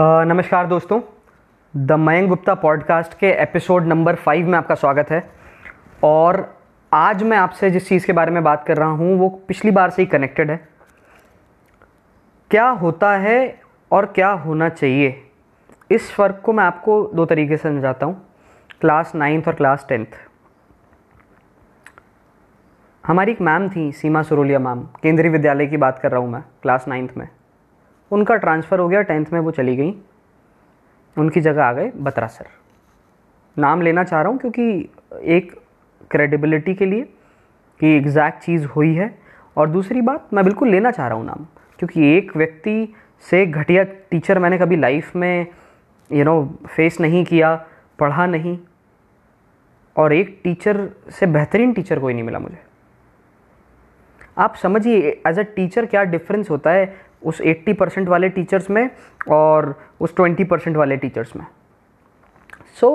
नमस्कार दोस्तों। The Mayank Gupta podcast के एपिसोड नंबर फाइव में आपका स्वागत है। और आज मैं आपसे जिस चीज़ के बारे में बात कर रहा हूँ, वो पिछली बार से ही कनेक्टेड है। क्या होता है और क्या होना चाहिए? इस फ़र्क को मैं आपको दो तरीके से समझाता हूँ। क्लास नाइन्थ और क्लास टेंथ। हमारी एक मैम थी, सीमा सुरोलिया मैम, केंद्रीय विद्यालय की बात कर रहा हूँ मैं, क्लास नाइन्थ में। उनका ट्रांसफ़र हो गया, टेंथ में वो चली गई। उनकी जगह आ गए बत्रा सर। नाम लेना चाह रहा हूँ क्योंकि एक क्रेडिबिलिटी के लिए कि एग्जैक्ट चीज़ हुई है। और दूसरी बात, मैं बिल्कुल लेना चाह रहा हूँ नाम, क्योंकि एक व्यक्ति से घटिया टीचर मैंने कभी लाइफ में यू नो फेस नहीं किया, पढ़ा नहीं। और एक टीचर से बेहतरीन टीचर कोई नहीं मिला मुझे। आप समझिए एज अ टीचर क्या डिफरेंस होता है उस 80 परसेंट वाले टीचर्स में और उस 20 परसेंट वाले टीचर्स में। सो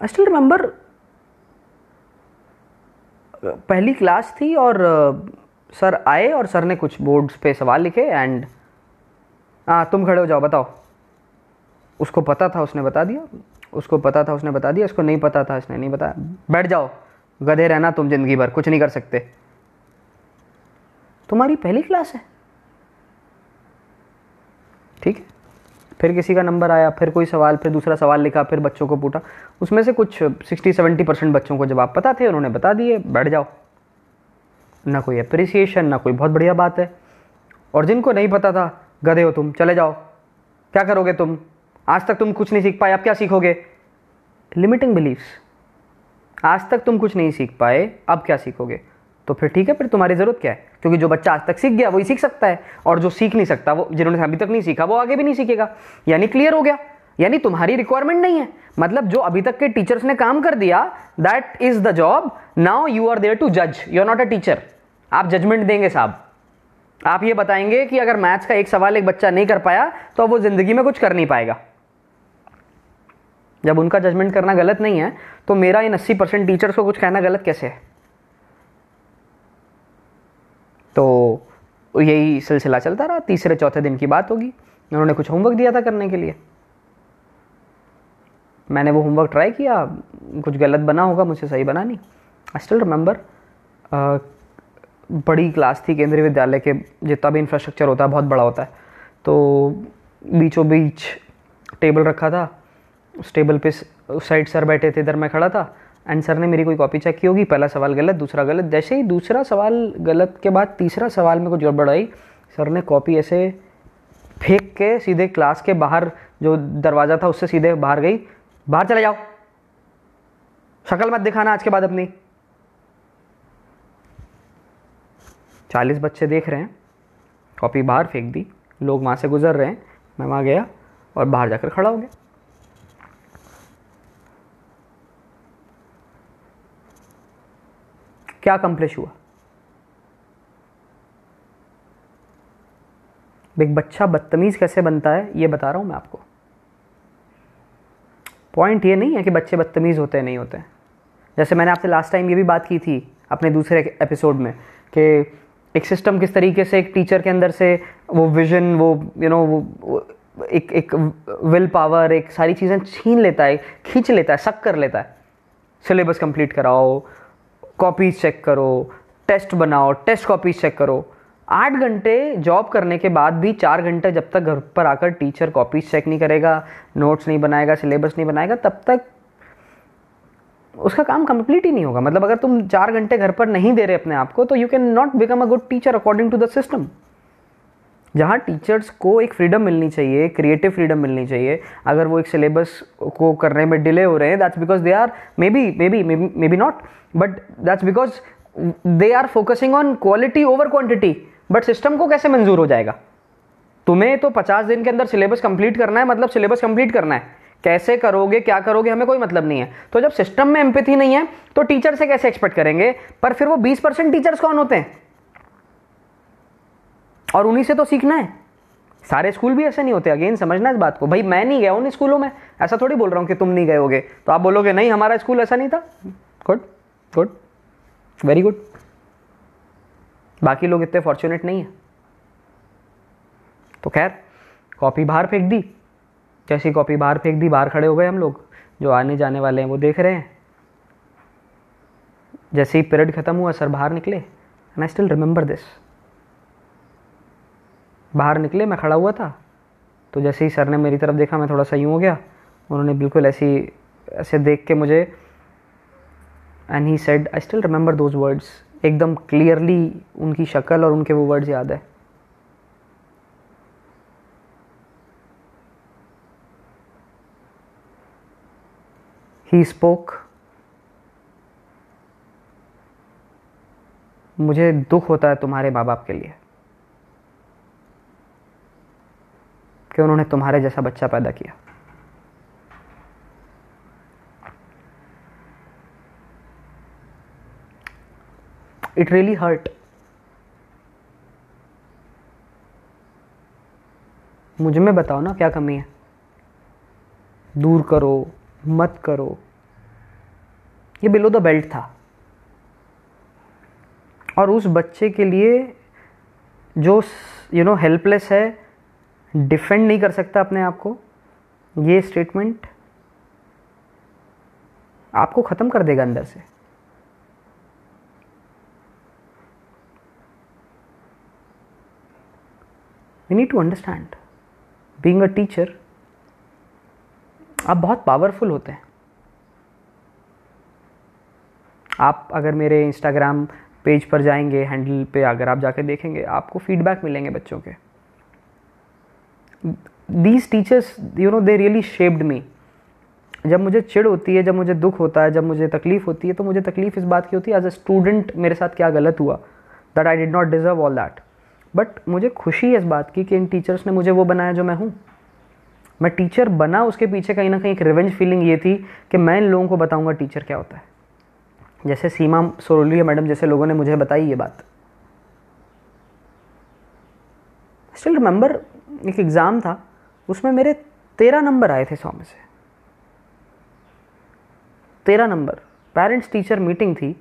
आई स्टिल रिमेंबर पहली क्लास थी और सर आए और सर ने कुछ बोर्ड्स पे सवाल लिखे एंड हाँ तुम खड़े हो जाओ, बताओ। उसको पता था, उसने बता दिया। उसको पता था, उसने बता दिया। उसको नहीं पता था, इसने नहीं बताया। बैठ जाओ, गधे रहना तुम ज़िंदगी भर, कुछ नहीं कर सकते। तुम्हारी पहली क्लास है। ठीक? है फिर किसी का नंबर आया, फिर कोई सवाल, फिर दूसरा सवाल लिखा, फिर बच्चों को पूछा। उसमें से कुछ सिक्सटी सेवेंटी परसेंट बच्चों को जवाब पता थे, उन्होंने बता दिए, बैठ जाओ। ना कोई अप्रिसिएशन ना कोई बहुत बढ़िया बात है। और जिनको नहीं पता था, गधे हो तुम, चले जाओ। क्या करोगे तुम? आज तक तुम कुछ नहीं सीख पाए, अब क्या सीखोगे? लिमिटिंग बिलीव्स आज तक तुम कुछ नहीं सीख पाए, अब क्या सीखोगे? तो फिर ठीक है, फिर तुम्हारी ज़रूरत क्या है? क्योंकि जो बच्चा आज तक सीख गया, वही सीख सकता है। और जो सीख नहीं सकता, वो जिन्होंने अभी तक नहीं सीखा, वो आगे भी नहीं सीखेगा। यानी क्लियर हो गया। यानी तुम्हारी रिक्वायरमेंट नहीं है। मतलब जो अभी तक के टीचर्स ने काम कर दिया that is the job now you are there to जज you are not a teacher आप जजमेंट देंगे साहब। आप ये बताएँगे कि अगर मैथ्स का एक सवाल एक बच्चा नहीं कर पाया तो वो ज़िंदगी में कुछ कर नहीं पाएगा। जब उनका जजमेंट करना गलत नहीं है तो मेरा इन 80 परसेंट टीचर्स को कुछ कहना गलत कैसे है तो यही सिलसिला चलता रहा। तीसरे, चौथे दिन की बात होगी। उन्होंने कुछ होमवर्क दिया था करने के लिए। मैंने वो होमवर्क ट्राई किया। कुछ गलत बना होगा, मुझसे सही बना नहीं। आई स्टिल रिमेंबर बड़ी क्लास थी केंद्रीय विद्यालय के, जितना भी इंफ्रास्ट्रक्चर होता है, बहुत बड़ा होता है। तो बीचों बीच टेबल रखा था। उस टेबल पे उस साइड सर बैठे थे, इधर मैं खड़ा था। एंड सर ने मेरी कोई कॉपी चेक की होगी? पहला सवाल गलत, दूसरा गलत, जैसे ही दूसरा सवाल गलत के बाद तीसरा सवाल में कुछ गड़बड़ आई सर ने कॉपी ऐसे फेंक के सीधे क्लास के बाहर जो दरवाज़ा था उससे सीधे बाहर गई, बाहर चले जाओ। शक्ल मत दिखाना आज के बाद अपनी। चालीस बच्चे देख रहे हैं कॉपी बाहर फेंक दी, लोग वहाँ से गुजर रहे हैं, मैं वहाँ गया और बाहर जाकर खड़ा हो गया। क्या अकम्प्लिश हुआ? एक बच्चा बदतमीज़ कैसे बनता है ये बता रहा हूँ मैं आपको। पॉइंट ये नहीं है कि बच्चे बदतमीज़ होते हैं नहीं होते हैं। जैसे मैंने आपसे लास्ट टाइम ये भी बात की थी अपने दूसरे एपिसोड में कि एक सिस्टम किस तरीके से एक टीचर के अंदर से वो विजन वो यू you नो know, वो, एक एक विल पावर एक सारी चीज़ें छीन लेता है खींच लेता है सक कर लेता है। सिलेबस कंप्लीट कराओ कॉपीज चेक करो, टेस्ट बनाओ, टेस्ट कॉपीज चेक करो। आठ घंटे जॉब करने के बाद भी चार घंटे जब तक घर पर आकर टीचर कॉपीज चेक नहीं करेगा, नोट्स नहीं बनाएगा, सिलेबस नहीं बनाएगा, तब तक उसका काम कंप्लीट ही नहीं होगा। मतलब अगर तुम चार घंटे घर पर नहीं दे रहे अपने आप को तो you can not become a good teacher according to the system जहाँ टीचर्स को एक फ्रीडम मिलनी चाहिए क्रिएटिव फ्रीडम मिलनी चाहिए। अगर वो एक सिलेबस को करने में डिले हो रहे हैं that's because they are maybe maybe maybe not but that's because they are focusing on quality over quantity but system को कैसे मंजूर हो जाएगा? तुम्हें तो पचास दिन के अंदर सिलेबस कंप्लीट करना है मतलब सिलेबस कंप्लीट करना है। कैसे करोगे, क्या करोगे, हमें कोई मतलब नहीं है। तो जब सिस्टम में एम्पैथी नहीं है तो टीचर से कैसे एक्सपेक्ट करेंगे? पर फिर वो बीस परसेंट टीचर्स कौन होते हैं? और उन्हीं से तो सीखना है। सारे स्कूल भी ऐसे नहीं होते अगेन समझना इस बात को। भाई, मैं नहीं गया उन स्कूलों में। ऐसा थोड़ी बोल रहा हूँ कि तुम नहीं गए होगे। तो आप बोलोगे, नहीं, हमारा स्कूल ऐसा नहीं था। गुड गुड वेरी गुड बाकी लोग इतने फॉर्चुनेट नहीं है। तो खैर, कॉपी बाहर फेंक दी। जैसी कॉपी बाहर फेंक दी, बाहर खड़े हो गए हम लोग। जो आने जाने वाले हैं, वो देख रहे हैं। जैसे ही पीरियड ख़त्म हुआ, सर बाहर निकले। And I still remember this बाहर निकले, मैं खड़ा हुआ था। तो जैसे ही सर ने मेरी तरफ़ देखा, मैं थोड़ा सा यूँ हो गया। उन्होंने बिल्कुल ऐसी, ऐसे देख के मुझे and he said I still remember those words एकदम क्लियरली उनकी शक्ल और उनके वो वर्ड्स याद है। ही स्पोक मुझे दुख होता है तुम्हारे माँ बाप के लिए। कि उन्होंने तुम्हारे जैसा बच्चा पैदा किया। इट रियली हर्ट मुझमें बताओ ना क्या कमी है। दूर करो, मत करो। ये बिलो द बेल्ट था। और उस बच्चे के लिए जो यू नो हेल्पलेस है डिफेंड नहीं कर सकता अपने आप को, ये स्टेटमेंट आपको ख़त्म कर देगा अंदर से। We need to understand being a teacher आप बहुत पावरफुल होते हैं। आप अगर मेरे इंस्टाग्राम पेज पर जाएँगे हैंडल पे अगर आप जाकर देखेंगे, आपको फीडबैक मिलेंगे बच्चों के। These teachers you know they really shaped me जब मुझे चिड़ होती है, जब मुझे दुख होता है, जब मुझे तकलीफ़ होती है तो मुझे तकलीफ़ इस बात की होती है एज अ स्टूडेंट मेरे साथ क्या गलत हुआ? That I did not deserve all that but मुझे खुशी है इस बात की कि इन टीचर्स ने मुझे वो बनाया जो मैं हूँ। मैं टीचर बना, उसके पीछे कहीं ना कहीं एक रिवेंज फीलिंग ये थी कि मैं इन लोगों को बताऊँगा टीचर क्या होता है। जैसे सीमा सोरोलिया मैडम, जैसे लोगों ने मुझे बताई ये बात। स्टिल रिमेंबर एक एग्ज़ाम था, उसमें मेरे तेरह नंबर आए थे सौ में से। तेरह नंबर। पेरेंट्स टीचर मीटिंग थी।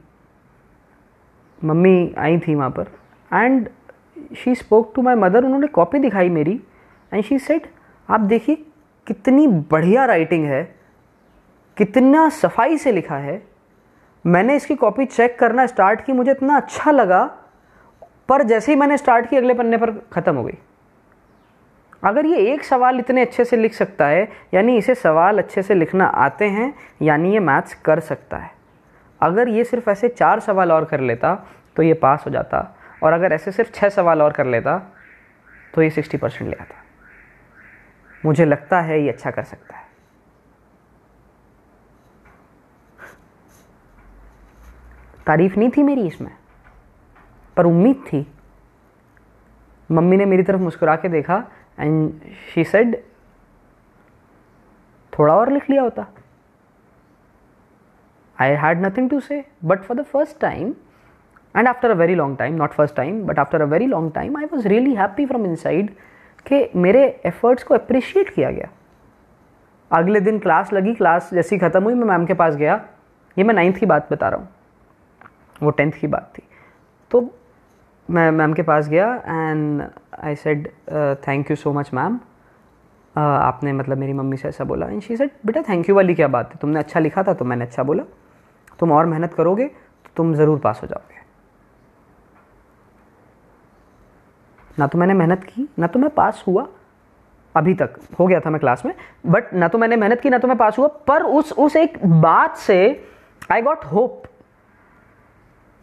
मम्मी आई थी वहाँ पर। And she spoke to my mother उन्होंने कॉपी दिखाई मेरी। एंड शी सेड आप देखिए, कितनी बढ़िया राइटिंग है, कितना सफ़ाई से लिखा है। मैंने इसकी कॉपी चेक करना स्टार्ट की, मुझे इतना अच्छा लगा, पर जैसे ही मैंने स्टार्ट की, अगले पन्ने पर ख़त्म हो गई। अगर ये एक सवाल इतने अच्छे से लिख सकता है, यानी इसे सवाल अच्छे से लिखना आते हैं, यानी ये मैथ्स कर सकता है। अगर ये सिर्फ़ ऐसे चार सवाल और कर लेता तो ये पास हो जाता। और अगर ऐसे सिर्फ़ छः सवाल और कर लेता तो ये सिक्सटी परसेंट ले आता। मुझे लगता है ये अच्छा कर सकता है। तारीफ़ नहीं थी मेरी इसमें, पर उम्मीद थी। मम्मी ने मेरी तरफ़ मुस्कुरा के देखा एंड शी सेड थोड़ा और लिख लिया होता. I had nothing to say but for the first time and after a very long time not first time but after a very long time I was really happy from inside कि मेरे efforts को appreciate किया गया। अगले दिन class लगी class जैसी ख़त्म हुई, मैं मैम के पास गया। ये मैं नाइन्थ की बात बता रहा हूँ। वो टेंथ की बात थी। तो मैं मैम के पास गया and I said thank you so much ma'am आपने मतलब मेरी मम्मी से ऐसा बोला। एंड शी सेड बेटा थैंक यू वाली क्या बात है? तुमने अच्छा लिखा था तो मैंने अच्छा बोला। तुम और मेहनत करोगे तो तुम ज़रूर पास हो जाओगे। ना तो मैंने मेहनत की, ना तो मैं पास हुआ। अभी तक हो गया था मैं क्लास में बट ना तो मैंने मेहनत की, ना तो मैं पास हुआ। पर उस उस एक बात से I got hope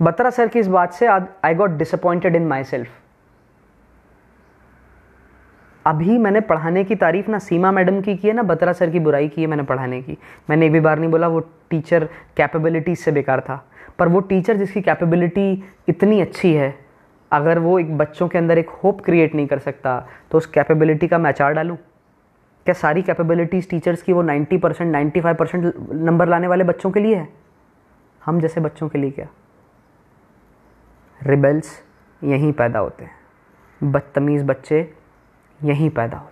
Batra sir की इस बात से I got disappointed in myself अभी मैंने पढ़ाने की तारीफ़ ना सीमा मैडम की की है, ना बत्रा सर की बुराई की है मैंने पढ़ाने की। मैंने एक भी बार नहीं बोला, वो टीचर कैपेबिलिटी से बेकार था। पर वो टीचर जिसकी कैपेबिलिटी इतनी अच्छी है, अगर वो एक बच्चों के अंदर एक होप क्रिएट नहीं कर सकता तो उस कैपेबिलिटी का मैं अचार डालूँ? क्या सारी कैपेबिलिटीज़ टीचर्स की वो 90 percent ninety five percent number लाने वाले बच्चों के लिए है? हम जैसे बच्चों के लिए क्या? रिबेल्स यहीं पैदा होते हैं। बदतमीज़ बच्चे यहीं पैदा होते हैं।